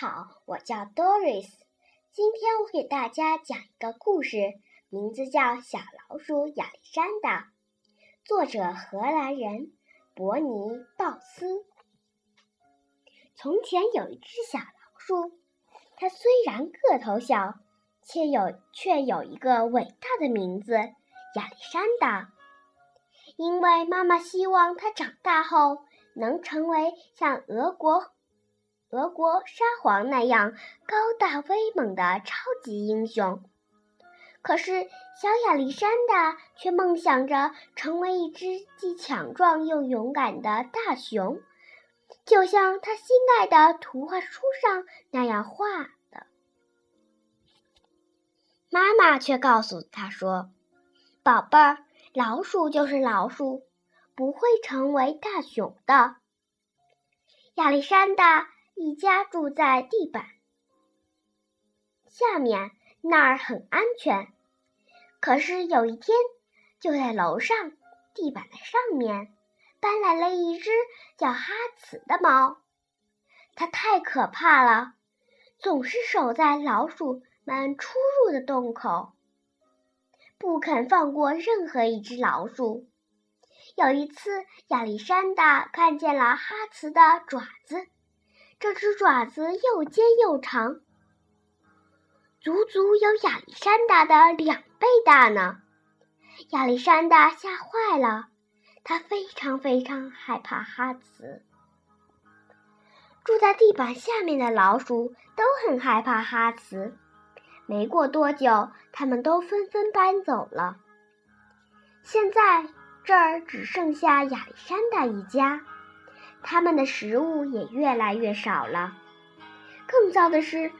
好，我叫 Doris。今天我给大家讲一个故事，名字叫《小老鼠亚历山大》，作者荷兰人伯尼·鲍斯。从前有一只小老鼠，它虽然个头小，却有却有一个伟大的名字——亚历山大。因为妈妈希望它长大后能成为像俄国。俄国沙皇那样高大威猛的超级英雄，可是小亚历山大却梦想着成为一只既强壮又勇敢的大熊，就像他心爱的图画书上那样画的。妈妈却告诉他说：“宝贝儿，老鼠就是老鼠，不会成为大熊的。”亚历山大。一家住在地板下面，那儿很安全。可是有一天，就在楼上地板的上面搬来了一只叫哈茨的猫。它太可怕了，总是守在老鼠们出入的洞口，不肯放过任何一只老鼠。有一次，亚历山大看见了哈茨的爪子。这只爪子又尖又长，足足有亚历山大的两倍大呢。亚历山大吓坏了，他非常非常害怕哈茨。住在地板下面的老鼠都很害怕哈茨。没过多久，他们都纷纷搬走了。现在这儿只剩下亚历山大一家。他们的食物也越来越少了。更糟的是，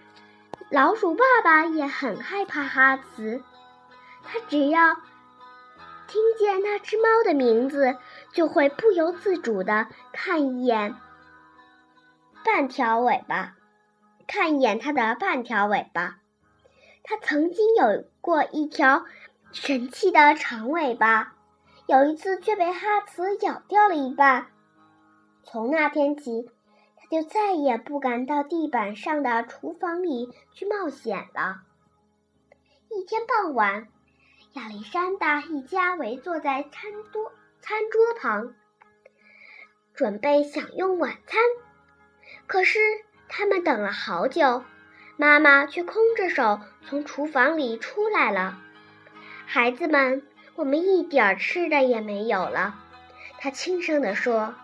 老鼠爸爸也很害怕哈茨。他只要听见那只猫的名字，就会不由自主地看一眼半条尾巴，看一眼它的半条尾巴。它曾经有过一条神奇的长尾巴，有一次却被哈茨咬掉了一半。从那天起，他就再也不敢到地板上的厨房里去冒险了。一天傍晚，亚历山大一家围坐在餐桌餐桌旁，准备享用晚餐。可是他们等了好久，妈妈却空着手从厨房里出来了。孩子们，我们一点吃的也没有了，他轻声地说。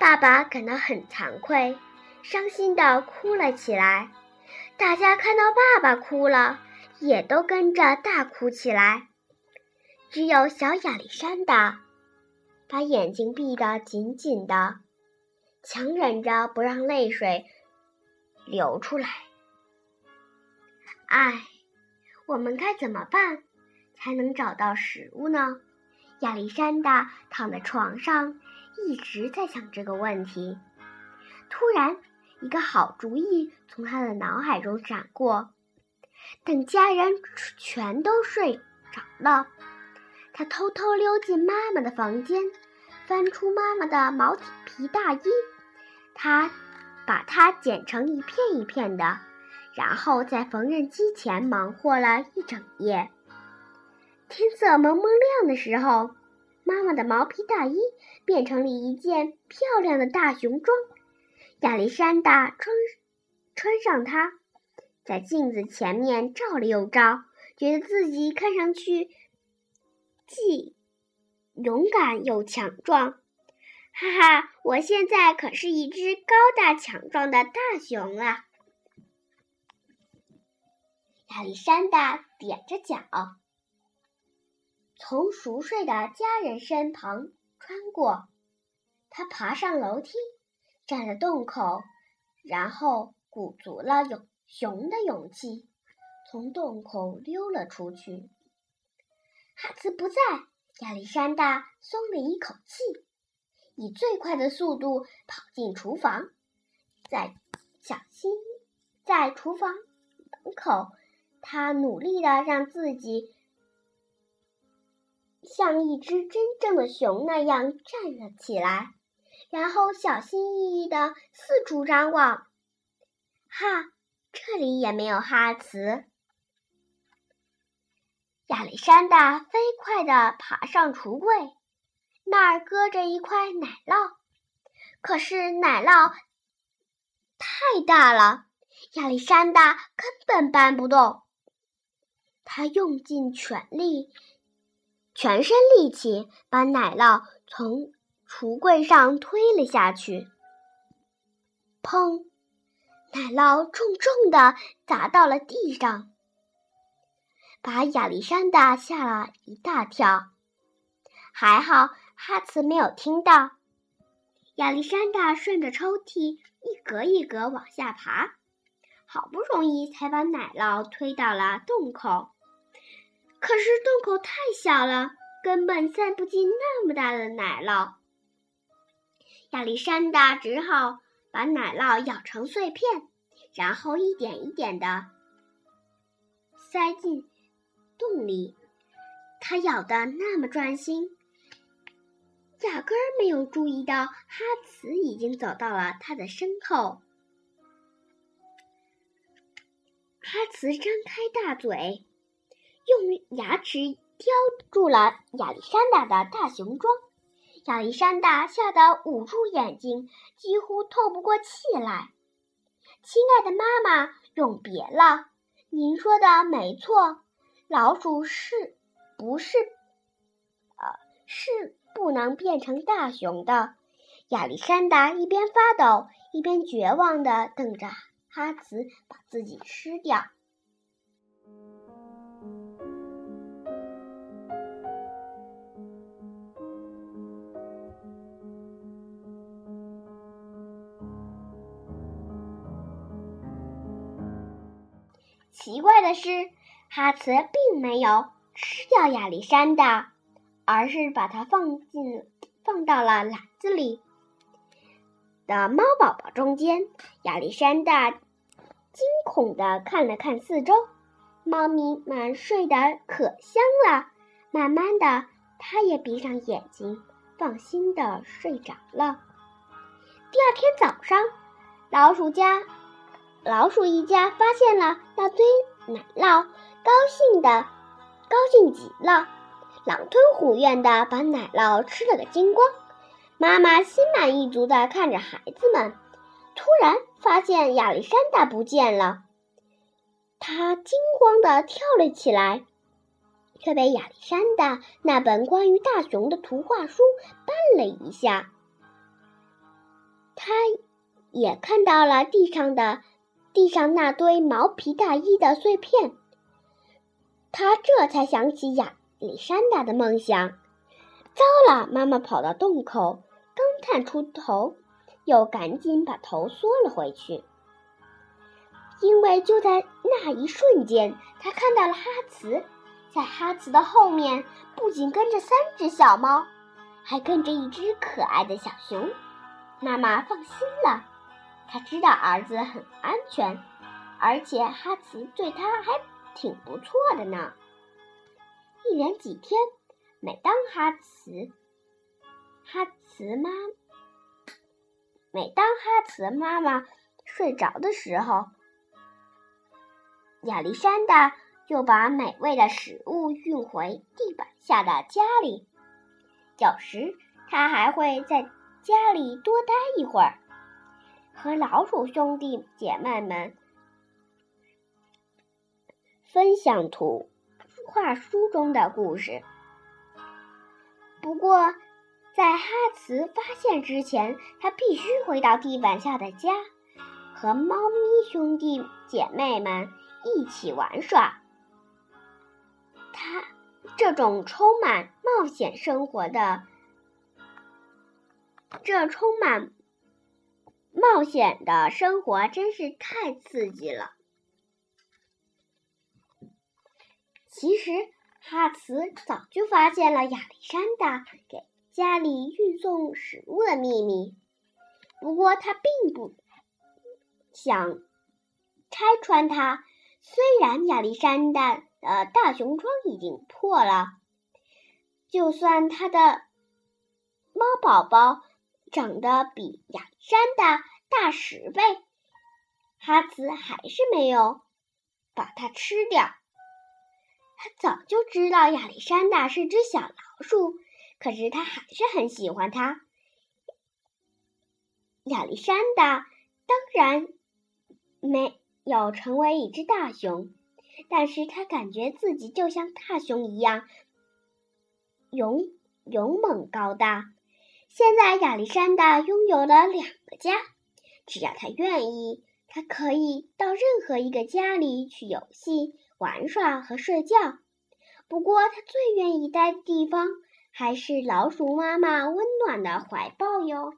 爸爸感到很惭愧，伤心地哭了起来。大家看到爸爸哭了，也都跟着大哭起来。只有小亚历山大把眼睛闭得紧紧的，强忍着不让泪水流出来。唉，我们该怎么办才能找到食物呢？亚历山大躺在床上。一直在想这个问题，突然，一个好主意从他的脑海中闪过。等家人全都睡着了，他偷偷溜进妈妈的房间，翻出妈妈的毛皮大衣，他把它剪成一片一片的，然后在缝纫机前忙活了一整夜。天色蒙蒙亮的时候。妈妈的毛皮大衣变成了一件漂亮的大熊装，亚历山大穿穿上它，在镜子前面照了又照，觉得自己看上去既勇敢又强壮。哈哈，我现在可是一只高大强壮的大熊了！亚历山大踮着脚。从熟睡的家人身旁穿过，他爬上楼梯，站在洞口，然后鼓足了勇熊的勇气，从洞口溜了出去。哈茨不在，亚历山大松了一口气，以最快的速度跑进厨房，在小心在厨房门口，他努力的让自己。像一只真正的熊那样站了起来，然后小心翼翼地四处张望。哈，这里也没有哈茨。亚历山大飞快地爬上橱柜，那儿搁着一块奶酪，可是奶酪太大了，亚历山大根本搬不动。他用尽全力，全身力气把奶酪从橱柜上推了下去。砰！奶酪重重的砸到了地上，把亚历山大吓了一大跳。还好哈茨没有听到。亚历山大顺着抽屉一格一格往下爬，好不容易才把奶酪推到了洞口。可是洞口太小了，根本塞不进那么大的奶酪。亚历山大只好把奶酪咬成碎片，然后一点一点的塞进洞里。他咬得那么专心，压根儿没有注意到哈茨已经走到了他的身后。哈茨张开大嘴。用牙齿叼住了亚历山大的大熊装，亚历山大吓得捂住眼睛，几乎透不过气来。亲爱的妈妈，永别了！您说的没错，老鼠是不是呃是不能变成大熊的？亚历山大一边发抖，一边绝望地等着哈茨把自己吃掉。奇怪的是，哈茨并没有吃掉亚历山大，而是把它放进放到了篮子里的猫宝宝中间。亚历山大惊恐地看了看四周，猫咪们睡得可香了。慢慢的，它也闭上眼睛，放心地睡着了。第二天早上，老鼠家。老鼠一家发现了那堆奶酪，高兴的高兴极了，狼吞虎咽的把奶酪吃了个精光。妈妈心满意足的看着孩子们，突然发现亚历山大不见了，他惊慌的跳了起来，却被亚历山大那本关于大熊的图画书绊了一下。他也看到了地上的。地上那堆毛皮大衣的碎片，他这才想起亚历山大的梦想。糟了！妈妈跑到洞口，刚探出头，又赶紧把头缩了回去。因为就在那一瞬间，他看到了哈茨，在哈茨的后面不仅跟着三只小猫，还跟着一只可爱的小熊。妈妈放心了。他知道儿子很安全，而且哈茨对他还挺不错的呢。一连几天，每当哈茨、哈茨妈、每当哈茨妈妈睡着的时候，亚历山大就把美味的食物运回地板下的家里。有时，他还会在家里多待一会儿。和老鼠兄弟姐妹们分享图画书中的故事。不过，在哈茨发现之前，他必须回到地板下的家，和猫咪兄弟姐妹们一起玩耍。他这种充满冒险生活的，这充满。冒险的生活真是太刺激了。其实，哈茨早就发现了亚历山大给家里运送食物的秘密，不过他并不想拆穿他。虽然亚历山大的大熊装已经破了，就算他的猫宝宝。长得比亚历山大大十倍，哈茨还是没有把它吃掉。他早就知道亚历山大是只小老鼠，可是他还是很喜欢它。亚历山大当然没有成为一只大熊，但是他感觉自己就像大熊一样勇勇猛高大。现在亚历山大拥有了两个家，只要他愿意，他可以到任何一个家里去游戏。玩耍和睡觉，不过他最愿意待的地方还是老鼠妈妈温暖的怀抱哟。